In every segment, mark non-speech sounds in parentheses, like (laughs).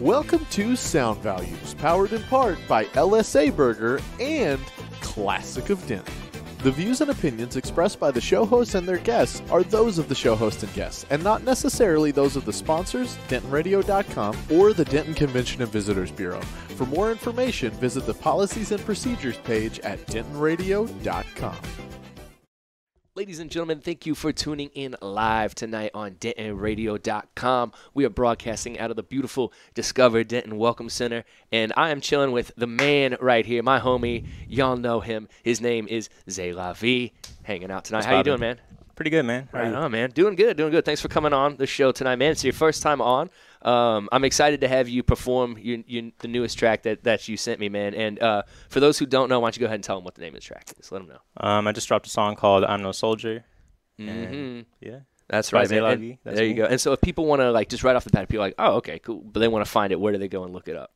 Welcome to Sound Values, powered in part by LSA Burger and Classic of Denton. The views and opinions expressed by the show hosts and their guests are those of the show host and guests, and not necessarily those of the sponsors, DentonRadio.com, or the Denton Convention and Visitors Bureau. For more information, visit the Policies and Procedures page at DentonRadio.com. Ladies and gentlemen, thank you for tuning in live tonight on DentonRadio.com. We are broadcasting out of the beautiful Discover Denton Welcome Center, and I am chilling with the man right here, my homie. Y'all know him. His name is Zay La Vie, hanging out tonight. What's How you doing, man? Pretty good, man. How Right on, man. Doing good, doing good. Thanks for coming on the show tonight, man. It's your first time on. Um, I'm excited to have you perform your, your, the newest track that, that you sent me, man. And uh, for those who don't know, why don't you go ahead and tell them what the name of the track is? Let them know. Um, I just dropped a song called "I'm No Soldier." hmm yeah, That's right, man. And That's there you go. And so if people want to like just right off the bat, people are like, oh, okay, cool, but they want to find it. Where do they go and look it up?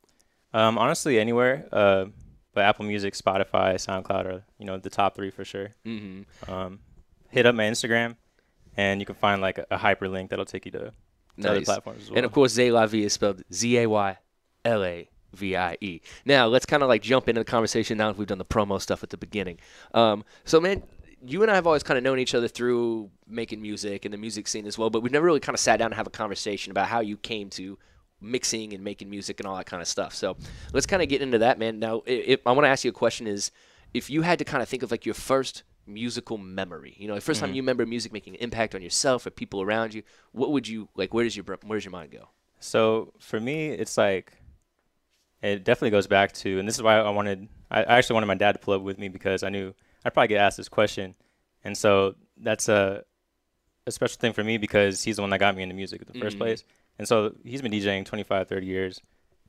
um, honestly, anywhere. Uh, but Apple Music, Spotify, SoundCloud are you know the top three for sure. Mm-hmm. Um, hit up my Instagram, and you can find like a, a hyperlink that'll take you to, to other platforms as well. And of course, Zay La is spelled Z A Y L A V I E. Now let's kind of like jump into the conversation now that we've done the promo stuff at the beginning. Um, so man, you and I have always kind of known each other through making music and the music scene as well, but we've never really kind of sat down and have a conversation about how you came to mixing and making music and all that kind of stuff. So let's kind of get into that, man. Now, i i I want to ask you a question: Is if you had to kind of think of like your first musical memory, you know, the 1st time you remember music making an impact on yourself or people around you, what would you like? Where does your where does your mind go? So for me, it's like it definitely goes back to, and this is why I wanted. I actually wanted my dad to pull up with me because I knew I'd probably get asked this question, and so that's a a special thing for me because he's the one that got me into music in the first Mhm. place, and so he's been DJing 25, 30 years,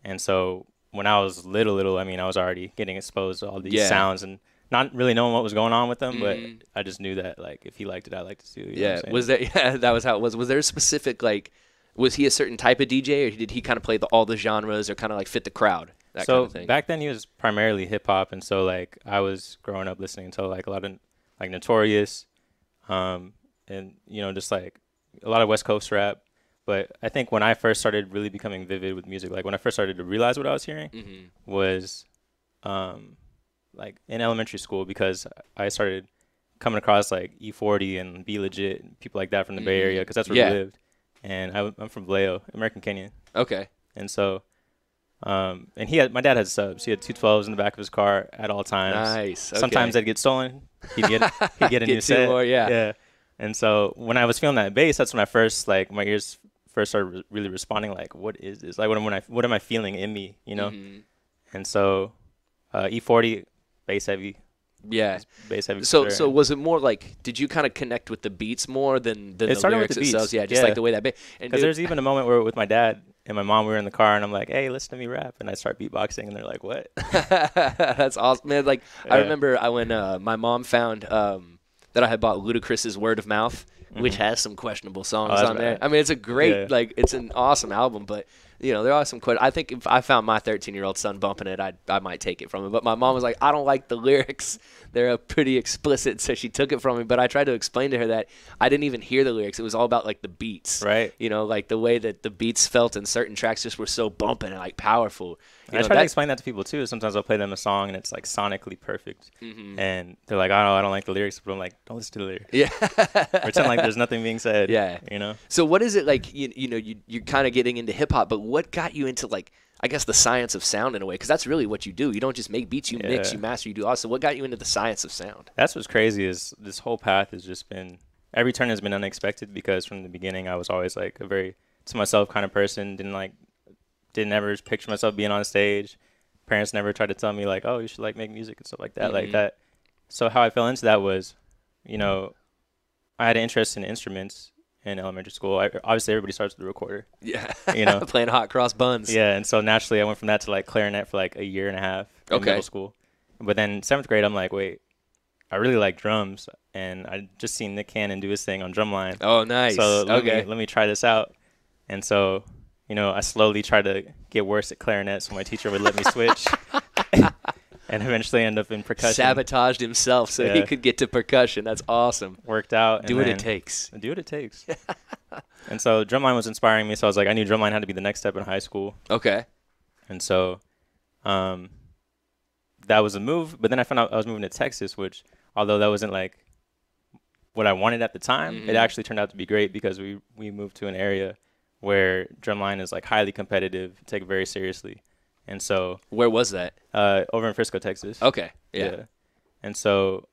and so when I was little, little, I mean, I was already getting exposed to all these Yeah. sounds and not really knowing what was going on with them, but I just knew that like if he liked it, I liked it too. Yeah, was there? (laughs) Yeah, that was how it was. Was there a specific like? Was he a certain type of DJ, or did he kind of play the, all the genres, or kind of like fit the crowd? That so kind of thing. back then he was primarily hip hop, and so like I was growing up listening to like a lot of like Notorious, um, and you know just like a lot of West Coast rap. But I think when I first started really becoming vivid with music, like when I first started to realize what I was hearing, hmm was um, like in elementary school because I started coming across like E40 and B-Legit, and people like that from the Bay Mhm. Area because that's where Yeah. we lived. And I, I'm from Vallejo, American Canyon. Okay. And so, um, and he had my dad had subs. He had two twelves in the back of his car at all times. Nice. Okay. Sometimes they'd get stolen. He'd get (laughs) he'd get a Get new set. more, yeah. Yeah. And so when I was feeling that bass, that's when I first like my ears first started re- really responding. Like, what is this? Like, what am I what am I feeling in me? You know. Mhm. And so, uh, E40 bass heavy, Yeah. bass heavy. So so was it more like? Did you kind of connect with the beats more than than It the lyrics the beats. Yeah, just yeah. like the way that. Ba- and Because there's even a moment where with my dad and my mom, we were in the car, and I'm like, "Hey, listen to me rap," and I start beatboxing, and they're like, "What?" (laughs) That's awesome, man. Like I remember, I when uh, my mom found um, that I had bought Ludacris's "Word of Mouth," which has some questionable songs Mm-hmm. Oh, on there. bad. I mean, it's a great, Yeah. like, it's an awesome album, but you know, there are some. Que- I think if I found my 13 year old son bumping it, I I might take it from him. But my mom was like, I don't like the lyrics; they're pretty explicit, so she took it from me. But I tried to explain to her that I didn't even hear the lyrics; it was all about like the beats, Right. You know, like the way that the beats felt in certain tracks just were so bumping and like powerful. You I know, try to explain that to people too. Sometimes I'll play them a song and it's like sonically perfect, Mhm. and they're like, "I don't, I don't like the lyrics," but I'm like, "Don't listen to the lyrics. Yeah. Pretend like there's nothing being said." (laughs) Yeah. you know. So what is it like? You, you know, you you're kind of getting into hip hop, but what got you into like I guess the science of sound in a way? Because that's really what you do. You don't just make beats, you mix, you master, you do all. So what got you into the science of sound? That's what's crazy is this whole path has just been every turn has been unexpected because from the beginning I was always like a very to myself kind of person. Didn't like didn't ever picture myself being on stage. Parents never tried to tell me like, oh, you should like make music and stuff like that, Mhm. like that. So how I fell into that was, you know, I had an interest in instruments in elementary school. I, obviously, everybody starts with a recorder. Yeah, You know. (laughs) playing hot cross buns. Yeah, and so naturally I went from that to like clarinet for like a year and a half in Okay. middle school. But then seventh grade, I'm like, wait, I really like drums, and I just seen Nick Cannon do his thing on drumline. Oh, nice. So let okay. me let me try this out. And so, you know, I slowly tried to get worse at clarinet, so my teacher would let me switch, (laughs) (laughs) and eventually end up in percussion. Sabotaged himself so he could get to percussion. That's awesome. Worked out. Do what it takes. Do what it takes. (laughs) and so drumline was inspiring me. So I was like, I knew drumline had to be the next step in high school. okay. And so, um, that was a move. But then I found out I was moving to Texas, which, although that wasn't like what I wanted at the time, Mhm. it actually turned out to be great because we we moved to an area where drumline is like highly competitive, take it very seriously. And so, Where was that? uh, over in Frisco, Texas. Okay. Yeah. And so,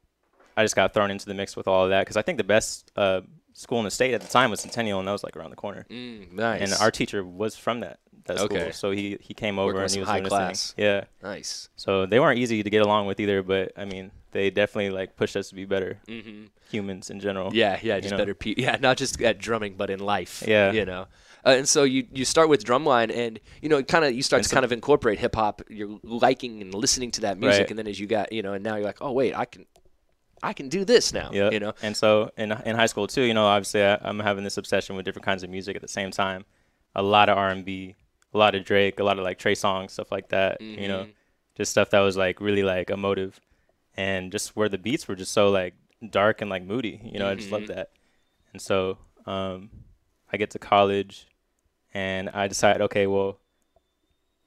I just got thrown into the mix with all of that because I think the best uh, school in the state at the time was Centennial, and that was like around the corner. Mm, nice. And our teacher was from that that school, Okay. so he he came over Working and he was high doing class. thing. Yeah. nice. So they weren't easy to get along with either, but I mean, they definitely like pushed us to be better hmm humans in general. Yeah, yeah, just know? better pe- Yeah, not just at drumming, but in life. Yeah. you know. Uh, and so you you start with drumline, and you know, kind of you start And to so- kind of incorporate hip hop. You're liking and listening to that music, Right. and then as you got, you know, and now you're like, oh wait, I can, I can do this now. Yeah. You know. And so in in high school too, you know, obviously I, I'm having this obsession with different kinds of music at the same time. A lot of R&B, a lot of Drake, a lot of like Trey Songz, stuff like that. You know, Mhm. just stuff that was like really like emotive, and just where the beats were just so like dark and like moody. You know, I just love Mhm. that. And so um, I get to college, and I decide, okay, well,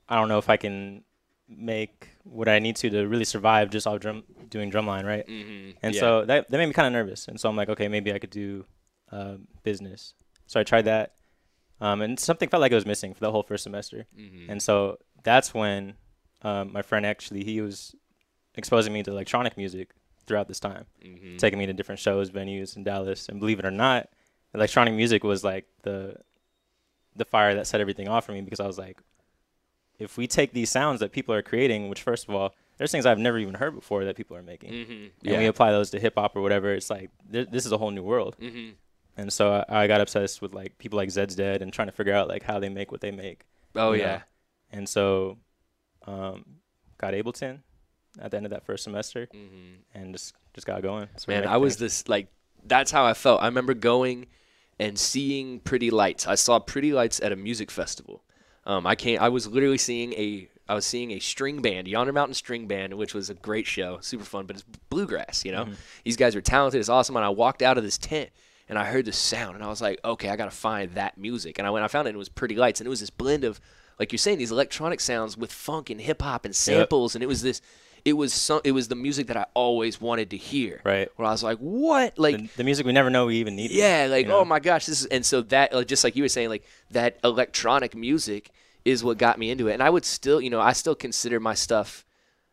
I don't know if I can make what I need to to really survive just off drum doing drumline, right? Mm-hmm. And so that that made me kind of nervous. And so I'm like, okay, maybe I could do um, business. So I tried that, um, and something felt like it was missing for the whole first semester. mm-hmm. And so that's when um, my friend actually he was exposing me to electronic music throughout this time, mm-hmm. taking me to different shows, venues in Dallas. And believe it or not, electronic music was like the the fire that set everything off for me because I was like, if we take these sounds that people are creating, which first of all, there's things I've never even heard before that people are making mm-hmm. and yeah. we apply those to hip hop or whatever, it's like th- this is a whole new world. mm-hmm. And so I, I got obsessed with like people like Zeds Dead and trying to figure out like how they make what they make. Oh you know? yeah. And so, um, got Ableton at the end of that first semester Mm-hmm. and just just got going. So Man, I was things. this like that's how I felt. I remember going and seeing Pretty Lights. I saw Pretty Lights at a music festival. Um, I came. I was literally seeing a. I was seeing a string band, Yonder Mountain String Band, which was a great show, super fun. But it's bluegrass, you know. Mm-hmm. These guys are talented. It's awesome. And I walked out of this tent and I heard the sound, and I was like, okay, I gotta find that music. And I went. I found it. and It was Pretty Lights, and it was this blend of, like you're saying, these electronic sounds with funk and hip hop and samples, and it was this. It was some. It was the music that I always wanted to hear right. where I was like, "What?" Like, The, the music we never know we even need. yeah, like, you know? oh my gosh, this is. And so that, like, just like you were saying, like that electronic music is what got me into it. And I would still, you know, I still consider my stuff,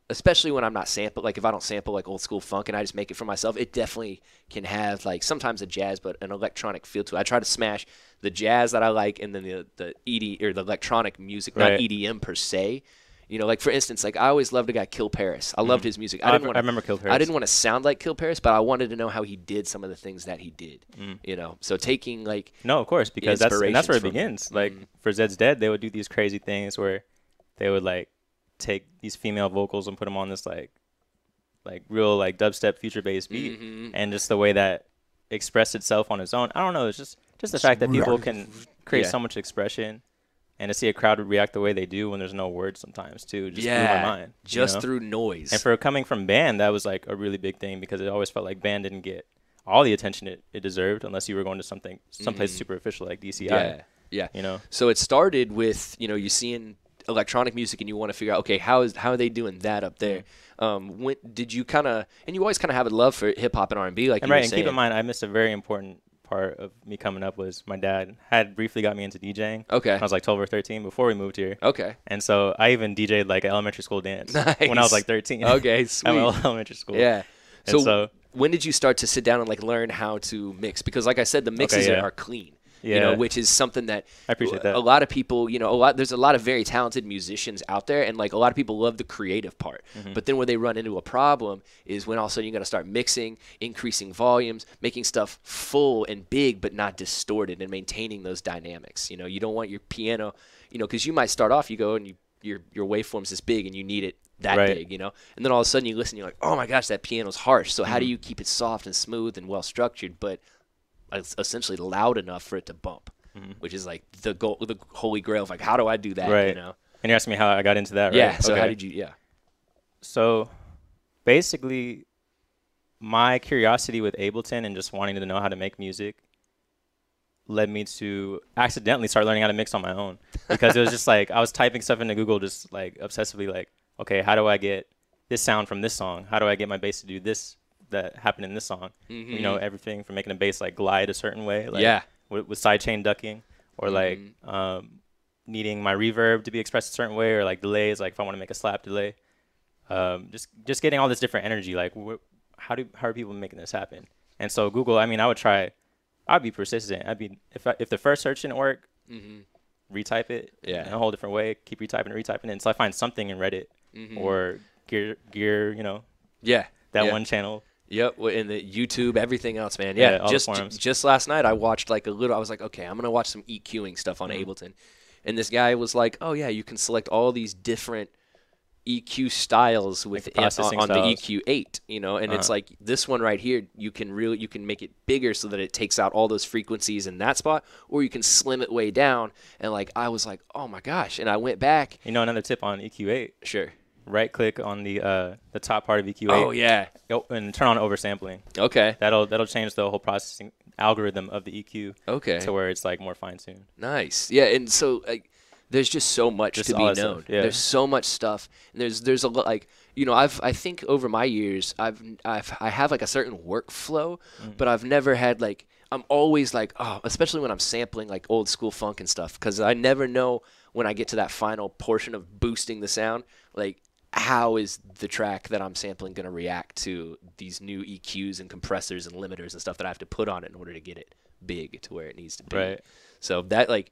especially when I'm not sample. Like if I don't sample like old school funk and I just make it for myself, it definitely can have like sometimes a jazz, but an electronic feel to it. I try to smash the jazz that I like and then the the ED or the electronic music, not EDM per se. You know, like for instance, like I always loved a guy Kill Paris. I loved his music. I I, didn't want I remember Kill Paris. I didn't want to sound like Kill Paris, but I wanted to know how he did some of the things that he did. Mm. You know, so taking like No, of course, because that's and that's where it begins. from- Like Mhm. for Zeds Dead, they would do these crazy things where they would like take these female vocals and put them on this like like real like dubstep future bass beat, Mhm. and just the way that expressed itself on its own. I don't know. It's just just the fact that people can create Yeah. so much expression, and to see a crowd react the way they do when there's no words sometimes too, just blew my mind. you just know? through noise. And for coming from band, that was like a really big thing because it always felt like band didn't get all the attention it, it deserved unless you were going to something someplace Mhm. super official like DCI. yeah, yeah. You know, So it started with you know you seeing electronic music and you want to figure out okay how is how are they doing that up there. Mm-hmm. Um, when did you kind of and you always kind of have a love for hip hop and R and B like and you right. And keep in mind, I missed a very important part of me coming up was my dad had briefly got me into DJing. Okay. I was like 12 or 13 before we moved here, Okay. and so I even DJ'd like elementary school dance (laughs) when I was like 13. Okay. (laughs) Sweet. my elementary school. Yeah. So, so, when did you start to sit down and like learn how to mix? Because like I said, the mixes yeah. are, are clean. Yeah, You know, which is something that I appreciate that. a lot of people, you know, a lot there's a lot of very talented musicians out there and like a lot of people love the creative part. Mm-hmm. But then when they run into a problem is when all of a sudden you got to start mixing, increasing volumes, making stuff full and big but not distorted and maintaining those dynamics. You know, you don't want your piano, you know, cuz you might start off you go and you your your waveform's this big and you need it that Right. big, you know. And then all of a sudden you listen you're like, "Oh my gosh, that piano's harsh." So Mm-hmm. how do you keep it soft and smooth and well structured but essentially loud enough for it to bump? Mm-hmm. Which is like the goal, the holy grail of like, how do I do that? Right. You know? and you're asking me how I got into that, right? Yeah. So how did you? Yeah. So basically, my curiosity with Ableton and just wanting to know how to make music led me to accidentally start learning how to mix on my own because it was just (laughs) like I was typing stuff into Google just like obsessively like okay how do I get this sound from this song how do I get my bass to do this that happened in this song. You know everything from making a bass like glide a certain way like Yeah. with, with sidechain ducking or like um, needing my reverb to be expressed a certain way or like delays like if I want to make a slap delay. Um, just just getting all this different energy like wh- how do how are people making this happen? And so Google I mean I would try I'd be persistent. I'd be if I, if the first search didn't work retype it Yeah. in a whole different way keep retyping and retyping it until I find something in Reddit or gear gear you know Yeah. that yeah. one channel Yep, in the YouTube, everything else, man. Yeah, Yeah, just just last night I watched like a little. I was like, okay, I'm gonna watch some EQing stuff on Mm-hmm. Ableton, and this guy was like, oh yeah, you can select all these different EQ styles with the on, processing on the. EQ8, you know, and it's Uh-huh. like this one right here, you can really you can make it bigger so that it takes out all those frequencies in that spot, or you can slim it way down. And like I was like, oh my gosh, and I went back. you know another tip on EQ8 Sure. Right click on the uh, the top part of EQ8 Oh yeah. Yo- and turn on oversampling Okay. That'll that'll change the whole processing algorithm of the EQ Okay. to where it's like more fine tuned. Nice. Yeah, and so like, there's just so much Just to be known. stuff, yeah. There's so much stuff, and there's there's a lot like you know I've I think over my years I've I've I have like a certain workflow, Mm. but I've never had like I'm always like oh especially when I'm sampling like old school funk and stuff because I never know when I get to that final portion of boosting the sound like how is the track that I'm sampling going to react to these new EQs and compressors and limiters and stuff that I have to put on it in order to get it big to where it needs to be. Right. So that like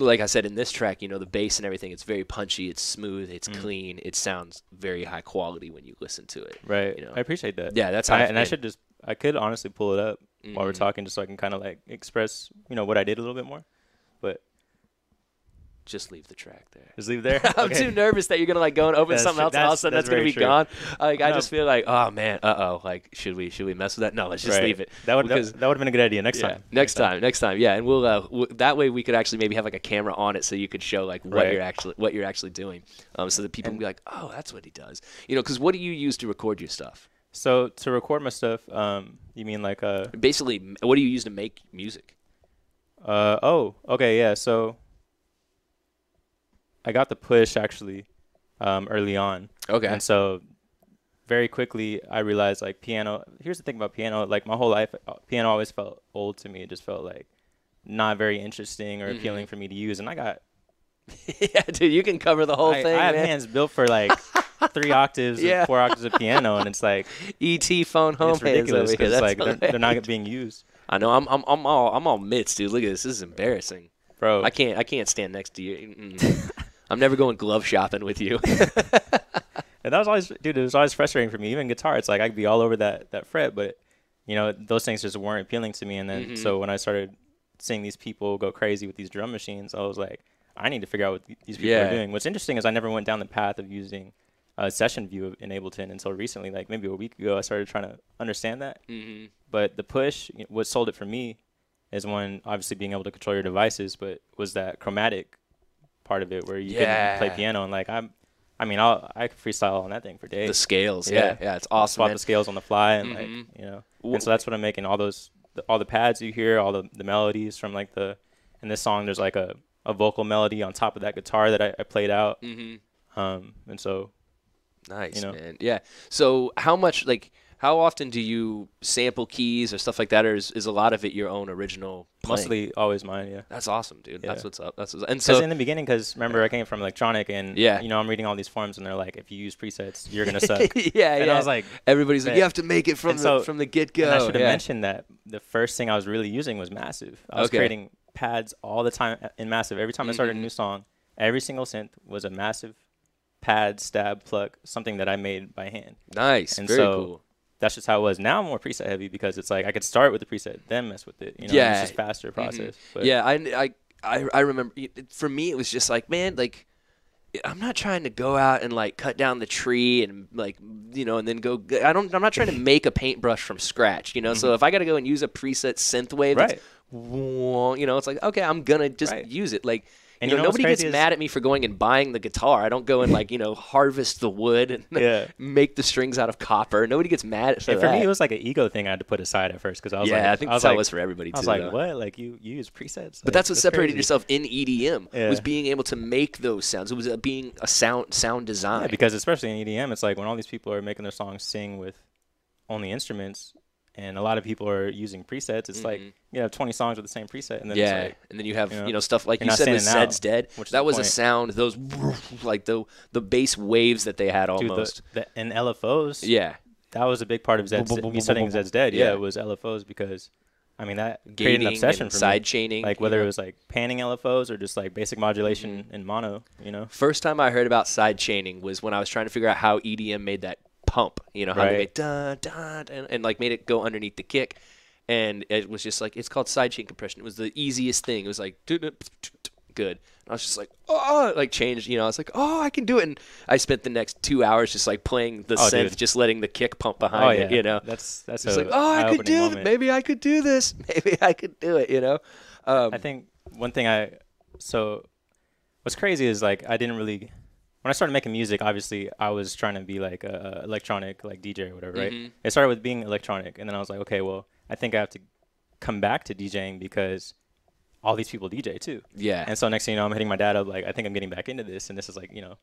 like I said in this track, you know, the bass and everything, it's very punchy, it's smooth, it's Mm. clean, it sounds very high quality when you listen to it. Right. You know. I appreciate that. Yeah, that's how I, and I should just I could honestly pull it up while we're Mhm. talking just so I can kind of like express you know what I did a little bit more. Just leave the track there. just leave there. (laughs) I'm Okay. too nervous that you're gonna like go and open That's something true. else and all of a That's- sudden that's, that's gonna be true. gone. Like I just feel like, oh man, uh oh, like should we should we mess with that? No, let's just Right. leave it. That would because that, that would have been a good idea next yeah, time. next time, next time, yeah, and we'll uh, w- that way we could actually maybe have like a camera on it so you could show like what Right. you're actually what you're actually doing, um, so that people And- can be like, oh, that's what he does, you know, because what do you use to record your stuff? So to record my stuff, um, you mean like uh, Basically, what do you use to make music? uh, oh, okay, yeah. So I got the push actually, um, early on. Okay. And so very quickly I realized like piano here's the thing about piano like my whole life uh, piano always felt old to me it just felt like not very interesting or Mm-hmm. appealing for me to use and I got (laughs) yeah, dude, you can cover the whole I, thing, I have man. hands built for like (laughs) three octaves Yeah. and four octaves of piano and it's like (laughs) ET phone home it's ridiculous hands over here. because like they're, they're not being used I know. I'm I'm I'm all I'm all mitts, dude. Look at this. This is embarrassing. bro I can't I can't stand next to you. I'm never going glove shopping with you. (laughs) and that was always dude it was always frustrating for me even guitar it's like I could be all over that that fret but you know those things just weren't appealing to me and then Mhm. so when I started seeing these people go crazy with these drum machines I was like I need to figure out what these people Yeah. are doing what's interesting is I never went down the path of using a session view in Ableton until recently like maybe a week ago I started trying to understand that hmm but the push what sold it for me is one obviously being able to control your devices but was that chromatic part of it where you can play piano and like I'm I mean I'll I could freestyle on that thing for days The scales. Yeah, Yeah. yeah, it's awesome. swap man. the scales on the fly and Mhm. like you know and so that's what I'm making all those the, all the pads you hear all the, the melodies from like the in this song there's like a, a vocal melody on top of that guitar that I, I played out Mhm. um and so Nice, you know? man. Yeah. So how much like how often do you sample keys or stuff like that, or is, is a lot of it your own original? Playing? mostly always mine yeah That's awesome, dude. That's what's up. That's what's up. And so in the beginning because remember I came from electronic and Yeah. you know I'm reading all these forms, and they're like if you use presets you're gonna (laughs) suck yeah, and yeah. I was like Everybody's like, you have to make it from And the so- from the get go. and I should have yeah. mentioned that the first thing I was really using was Massive. I was Okay. creating pads all the time in Massive. Every time I started a Mhm. new song, every single synth was a Massive pad, stab, pluck, something that I made by hand. Nice. And Very so cool. That's just how it was. Now I'm more preset heavy because it's like I could start with the preset, then mess with it. You know, Yeah. it's just faster mm-hmm. process. But yeah, I, I, I, remember. For me, it was just like, man, like. I'm not trying to go out and like cut down the tree and like you know and then go. I don't. I'm not trying to make a paintbrush from scratch. You know, so mm-hmm. if I got to go and use a preset synth wave, Right. you know, it's like okay, I'm gonna just Right. use it. Like And you know, know nobody gets is- mad at me for going and buying the guitar. I don't go and like you know (laughs) harvest the wood and Yeah. (laughs) make the strings out of copper. Nobody gets mad at for And for that. me, it was like an ego thing I had to put aside at first because I was yeah, like, I think I was that's like, it was for everybody too. I was like, though. what? Like you, you use presets? But Like, that's what separated crazy. yourself in EDM was being able to make those sounds. It was uh, being a sound sound design. Yeah, because especially in EDM, it's like when all these people are making their songs sing with only instruments, and a lot of people are using presets. It's like Mhm. you have 20 songs with the same preset, and then yeah, it's like, and then you have you you know, know, stuff like you said with standing out, Zeds Dead. which That was a sound those (laughs) like the the bass waves that they had dude, almost. the, the, and LFOs. yeah, that was a big part of Zed's, me studying. Zeds Dead. Yeah, Yeah. it was LFOs because, I mean, that created gating an obsession for side me. chaining. Like whether know. it was like panning LFOs or just like basic modulation Mm-hmm. in mono, you know. First time I heard about side chaining was when I was trying to figure out how EDM made that pump. You know how they Right. made dun dun and, and like made it go underneath the kick, and it was just like it's called side chain compression. It was the easiest thing. It was like good. And I was just like oh, like changed. You know, I was like oh, I can do it. And I spent the next two hours just like playing the Oh, synth, dude. just letting the kick pump oh, behind oh it. You know, that's that's just like oh, I could do it. Maybe I could do this. (laughs) Maybe I could do it. You know. Um, I think one thing I so what's crazy is like I didn't really when I started making music. Obviously, I was trying to be like a, electronic like DJ or whatever, right? Mhm. It started with being electronic, and then I was like, okay, well, I think I have to come back to DJing because all these people DJ too. yeah. And so next thing you know, I'm hitting my dad up like, I think I'm getting back into this, and this is like you know,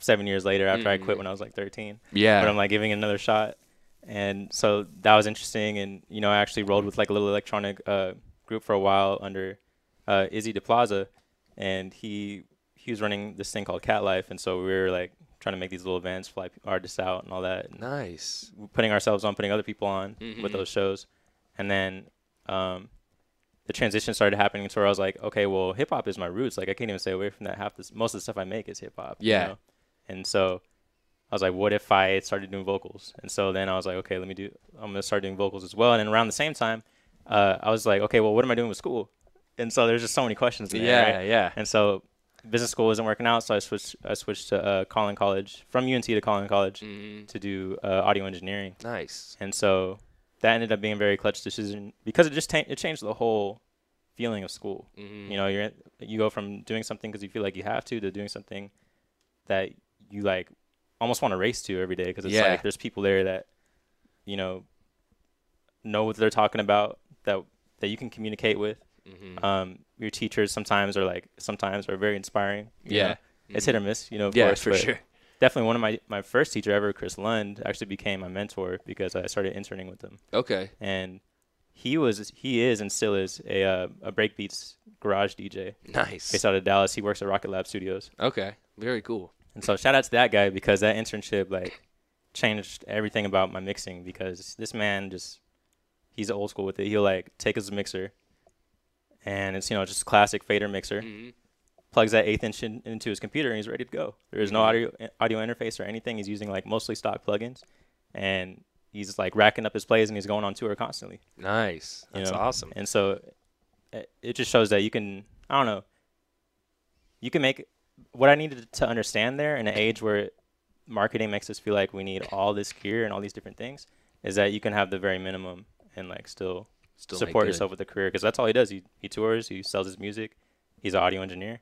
seven years later after I quit Mhm. when I was like 13 yeah. but I'm like giving it another shot. And so that was interesting. And, you know, I actually rolled with like a little electronic uh, group for a while under uh, Izzy DePlaza. And he he was running this thing called Cat Life. And so we were like trying to make these little events, fly p- artists out and all that. And nice. putting ourselves on, putting other people on Mhm. with those shows. And then um, the transition started happening to where I was like, okay, well, hip hop is my roots. Like I can't even stay away from that. Half this, most of the stuff I make is hip hop. you Yeah. know? And so I was like, what if I started doing vocals? And so then I was like, okay, let me do. I'm gonna start doing vocals as well. And then around the same time, uh, I was like, okay, well, what am I doing with school? And so there's just so many questions. In there, Yeah, right? yeah. And so business school wasn't working out, so I switched. I switched to uh, Collin College from UNT to Collin College hmm to do uh, audio engineering. Nice. And so that ended up being a very clutch decision because it just ta- it changed the whole feeling of school. hmm You know, you're you go from doing something because you feel like you have to to doing something that you like almost want to race to every day because it's Yeah. like there's people there that you know know what they're talking about that that you can communicate with. Hmm Um, your teachers sometimes are like sometimes are very inspiring. you Yeah. know. it's hit or miss. You know, of yeah, course, for sure. Definitely one of my my first teacher ever, Chris Lund, actually became my mentor because I started interning with him Okay. and he was he is and still is a uh, a breakbeats garage DJ Nice. based out of Dallas. He works at Rocket Lab Studios, Okay. Very cool. and so shout out to that guy because that internship like changed everything about my mixing because this man just he's old school with it. He'll like take his mixer, and it's you know just classic fader mixer. hmm Plugs that eighth inch in, into his computer and he's ready to go. There is no Mhm. audio audio interface or anything. He's using like mostly stock plugins, and he's like racking up his plays and he's going on tour constantly. Nice. You That's know, awesome. And so it, it just shows that you can, I don't know, you can make what I needed to understand there in an age where marketing makes us feel like we need all this gear and all these different things is that you can have the very minimum and like still, Still support yourself with a career because that's all he does. He, he tours, he sells his music, he's an audio engineer.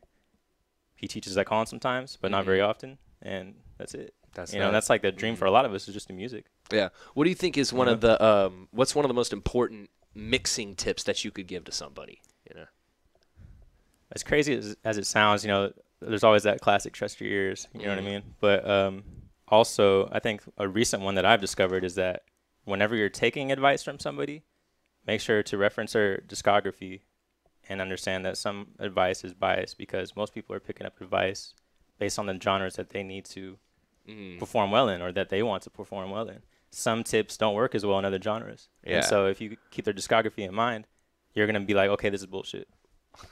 He teaches at Collins sometimes, but not very often. And that's it. That's you know, that's like the dream for a lot of us is just do music. yeah. What do you think is one Yeah. of the um? What's one of the most important mixing tips that you could give to somebody? You know. as crazy as, as it sounds, you know, there's always that classic trust your ears. You know what I Mhm. mean? But um, also, I think a recent one that I've discovered is that whenever you're taking advice from somebody, make sure to reference their discography and understand that some advice is biased because most people are picking up advice based on the genres that they need to Mm. perform well in or that they want to perform well in. Some tips don't work as well in other genres. Yeah. And so if you keep their discography in mind, you're gonna be like, okay, this is bullshit.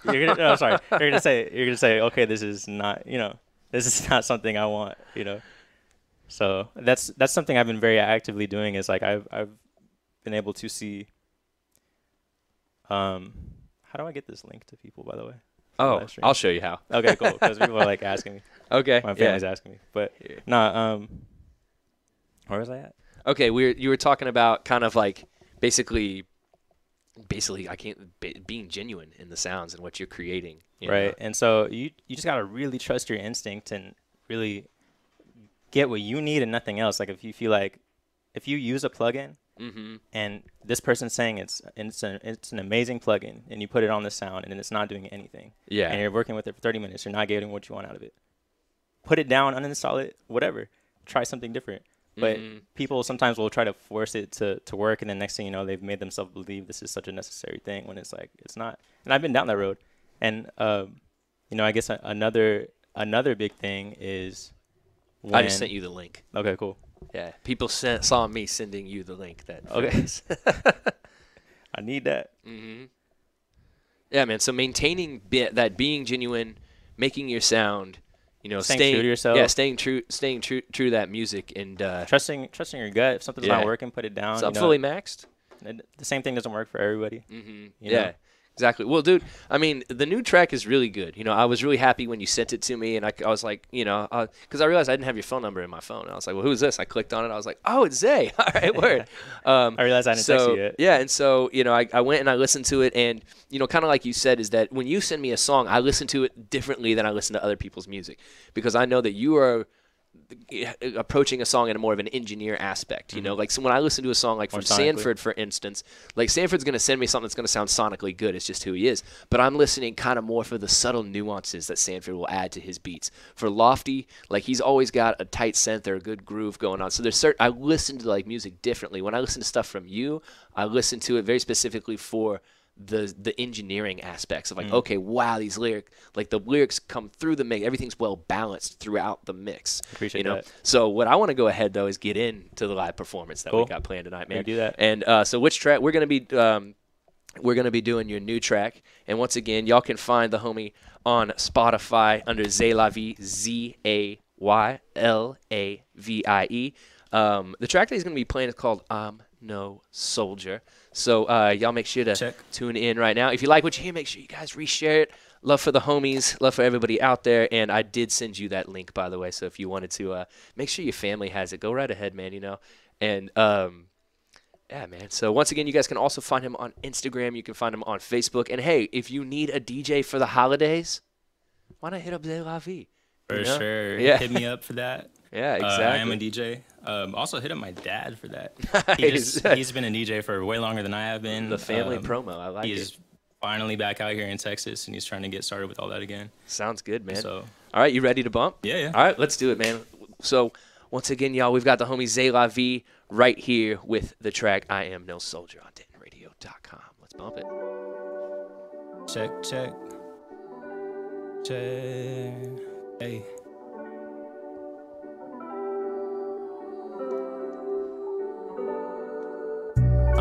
You're gonna, no, sorry, (laughs) you're gonna say, you're gonna say, okay, this is not, you know, this is (laughs) not something I want, you know. So that's that's something I've been very actively doing. Is like I've I've been able to see. Um, how do I get this link to people? By the way. Oh. I'll show you how. Okay, cool. Because people are like (laughs) asking me. Okay. My yeah. family's asking me. But Yeah. no, um, where was I at? Okay, we were, you were talking about kind of like basically basically I can't be, being genuine in the sounds and what you're creating. you right know? and so you you just gotta really trust your instinct and really get what you need and nothing else like if you feel like if you use a plugin Mhm. and this person's saying it's it's an it's an amazing plugin and you put it on the sound and it's not doing anything Yeah. and you're working with it for 30 minutes you're not getting what you want out of it put it down uninstall it whatever try something different but Mhm. people sometimes will try to force it to, to work and then next thing you know they've made themselves believe this is such a necessary thing when it's like it's not and i've been down that road and um, you know i guess another another big thing is when, I just sent you the link. okay cool Yeah, people sent, saw me sending you the link. That Okay. (laughs) (laughs) i need that hmm Yeah, man. So maintaining be- that being genuine, making your sound, you know, Staying staying true to yourself. Yeah, staying true, staying true, true to that music, and uh, trusting trusting your gut if something's Yeah. not working put it down so I'm know. fully maxed. The same thing doesn't work for everybody hmm You Yeah. know? Exactly. Well, dude, I mean, the new track is really good. You know, I was really happy when you sent it to me, and I, I was like, you know, because I realized I didn't have your phone number in my phone. I was like, well, who's this? I clicked on it. I was like, oh, it's Zay. (laughs) All right, (laughs) word. Um, i realized i didn't so text you yet yeah, and so you know, I, I went and I listened to it, and you know, kind of like you said, is that when you send me a song, I listen to it differently than I listen to other people's music because I know that you are Uh, approaching a song in a more of an engineer aspect. You know, mm-hmm. like so when I listen to a song like from. Sanford, for instance, like Sanford's gonna send me something that's gonna sound sonically good. It's just who he is. But I'm listening kind of more for the subtle nuances that Sanford will add to his beats. For Lofty, like he's always got a tight synth or a good groove going on. So there's certain I listen to like music differently. When I listen to stuff from you, I listen to it very specifically for the the engineering aspects of like Mm. okay wow these lyric like the lyrics come through the mix everything's well balanced throughout the mix Appreciate you know that. so what I want to go ahead though is get into the live performance that we got planned tonight, man. can do that. And uh, so which track we're gonna be um, we're gonna be doing your new track, and once again, y'all can find the homie on Spotify under Zay La Vie Z A Y L A V I E. Um, the track that he's gonna be playing is called "I'm No Soldier." So uh, y'all make sure to Check. tune in right now. If you like what you hear, make sure you guys reshare it. Love for the homies, love for everybody out there. And I did send you that link, by the way. So if you wanted to, uh, make sure your family has it. Go right ahead, man. You know, and um, yeah, man. So once again, you guys can also find him on Instagram. You can find him on Facebook. And hey, if you need a DJ for the holidays, why not hit up De La Vie? For You know? sure. Yeah. Hit me up for that. (laughs) Yeah, Uh, exactly. I am a DJ. Um, also hit up my dad for that. (laughs) He just, he's been a DJ for way longer than I have been. the family Um, promo. I like He it. is finally back out here in Texas, and he's trying to get started with all that again. Sounds good, man. So All right, you ready to bump? yeah, yeah. All right, let's do it, man. So, once again, y'all, we've got the homie Zay La Vie right here with the track I Am No Soldier on DentonRadio.com. Let's bump it. Check, check. Check. Hey.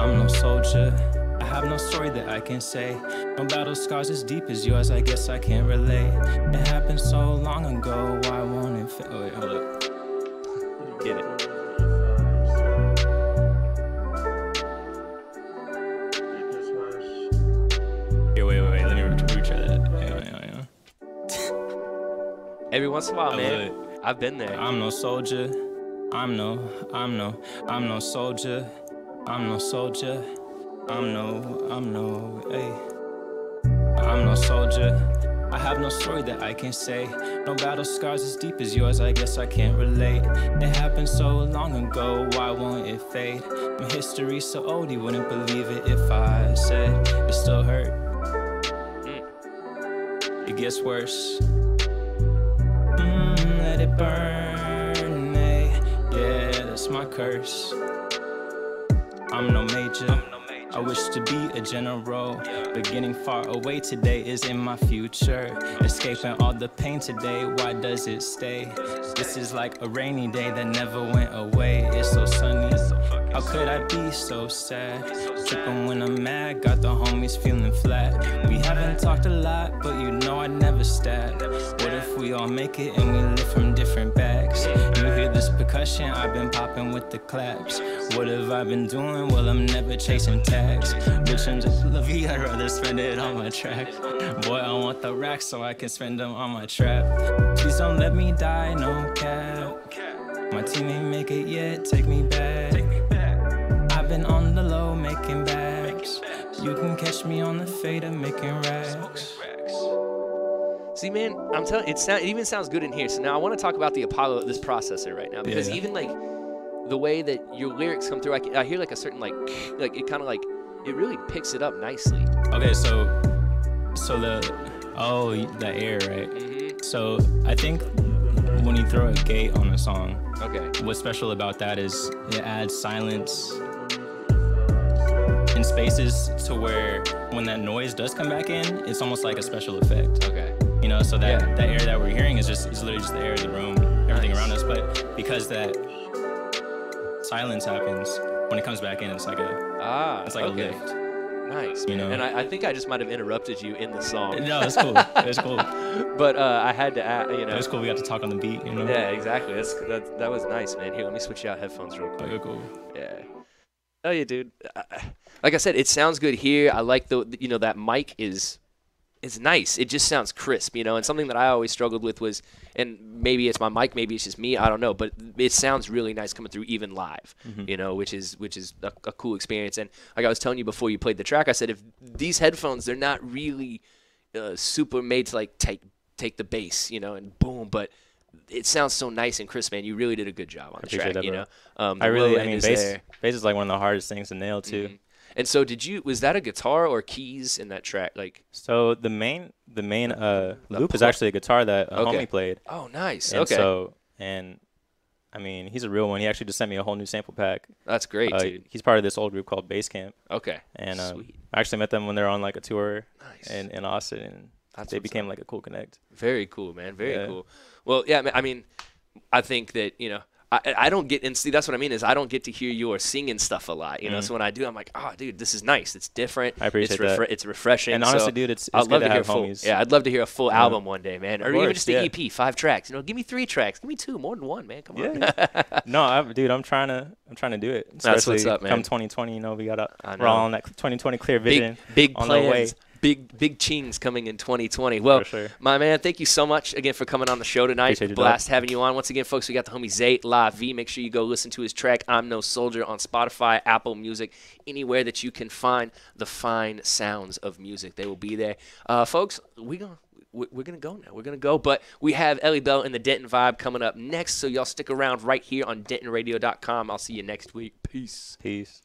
I'm no soldier. I have no story that I can say. No battle scars as deep as yours, I guess I can't relate. It happened so long ago, why won't it fit? Oh, wait, hold up. Get it. Every once in a while, man. I've been there. I'm no soldier. I'm no, I'm no, I'm no soldier. I'm no soldier. I'm no, I'm no, hey. I'm no soldier. I have no story that I can say. No battle scars as deep as yours, I guess I can't relate. It happened so long ago, why won't it fade? My history's so old, you wouldn't believe it if I said it still hurt. It gets worse. Mm, let it burn? Yeah, that's my curse. I'm no major. I wish to be a general. But getting far away today is in my future. Escaping all the pain today, why does it stay? This is like a rainy day that never went away. It's so sunny. How could I be so sad? Tripping when I'm mad, got the homies feeling flat. We haven't talked a lot, but you know I never stab. What if we all make it and we live from different bags? You hear this percussion, I've been popping with the claps. What have I been doing? Well, I'm never chasing tags. Bitch, I'm just lovey, I'd rather spend it on my track. Boy, I want the racks so I can spend them on my trap. Please don't let me die, no cap. My team ain't make it yet, take me back. I've been on the low making bags. You can catch me on the fader making racks. See, man, I'm telling it. Sound, it even sounds good in here. So now I want to talk about the Apollo, this processor right now, because Yeah. even like the way that your lyrics come through, I, can, I hear like a certain like, (sniffs) like it kind of like it really picks it up nicely. Okay, so so the oh the air right. hmm So I think when you throw a gate on a song, Okay. what's special about that is it adds silence in spaces to where when that noise does come back in, it's almost like a special effect. Okay. You know, so that Yeah. that air that we're hearing is just is literally just the air of the room, everything Nice. around us. But because that silence happens, when it comes back in, it's like a Ah. it's like okay. a lift. Nice. You know? And I, I think I just might have interrupted you in the song. No, it's cool. It's cool. (laughs) but uh, I had to, add, you know. It's cool. We got to talk on the beat. You know. Yeah, exactly. That's that, that was nice, man. Here, let me switch you out headphones real quick. Okay, cool. Yeah. Oh yeah, dude. I- Like I said, it sounds good here. I like the you know that mic is is nice. It just sounds crisp, you know. And something that I always struggled with was, and maybe it's my mic, maybe it's just me. I don't know, but it sounds really nice coming through even live, you know, which is which is a, a cool experience. And like I was telling you before you played the track, I said if these headphones, they're not really uh, super made to like take take the bass, you know, and boom, but it sounds so nice and crisp, man. You really did a good job on the track, that, you know. Um, I really, I mean, bass, there. bass is like one of the hardest things to nail too. Mhm. And so, did you? Was that a guitar or keys in that track? Like, So the main, the main uh, The loop is actually a guitar that a Okay. homie played. oh, nice. And okay, So and I mean, he's a real one. He actually just sent me a whole new sample pack. that's great, Uh, dude. he's part of this old group called Basecamp, Okay, and sweet, I actually met them when they were on like a tour nice. in, in Austin, and That's they became up. like a cool connect. very cool, man. Very Yeah. cool. Well, yeah. I mean- I think that you know. I, I don't get and see that's what I mean is I don't get to hear your singing stuff a lot, you know. Mhm. So when I do, I'm like, oh, dude, this is nice. It's different. I appreciate it's that. It's refreshing. And honestly, so dude, it's, it's I'd love to to hear full. homies. Yeah, I'd love to hear a full Yeah. album one day, man, or Of even just the yeah. EP, five tracks. You know, give me three tracks, give me two, more than one, man. Come on. Yeah. (laughs) no, I, dude, I'm trying to, I'm trying to do it. That's what's up, man. Come 2020, you know, we got I we're all on that 2020 clear vision. big, big on the way. plans, big, big chings coming in 2020. Well, sure. my man, thank you so much again for coming on the show tonight. Appreciate. Blast having you on. Once again, folks, we got the homie Zay La Vie. Make sure you go listen to his track "I'm No Soldier" on Spotify, Apple Music, anywhere that you can find the fine sounds of music. They will be there, uh, folks. We gonna we're gonna go now. We're gonna go, but we have Ellie Bell and the Denton Vibe coming up next. So y'all stick around right here on DentonRadio.com. I'll see you next week. Peace. Peace.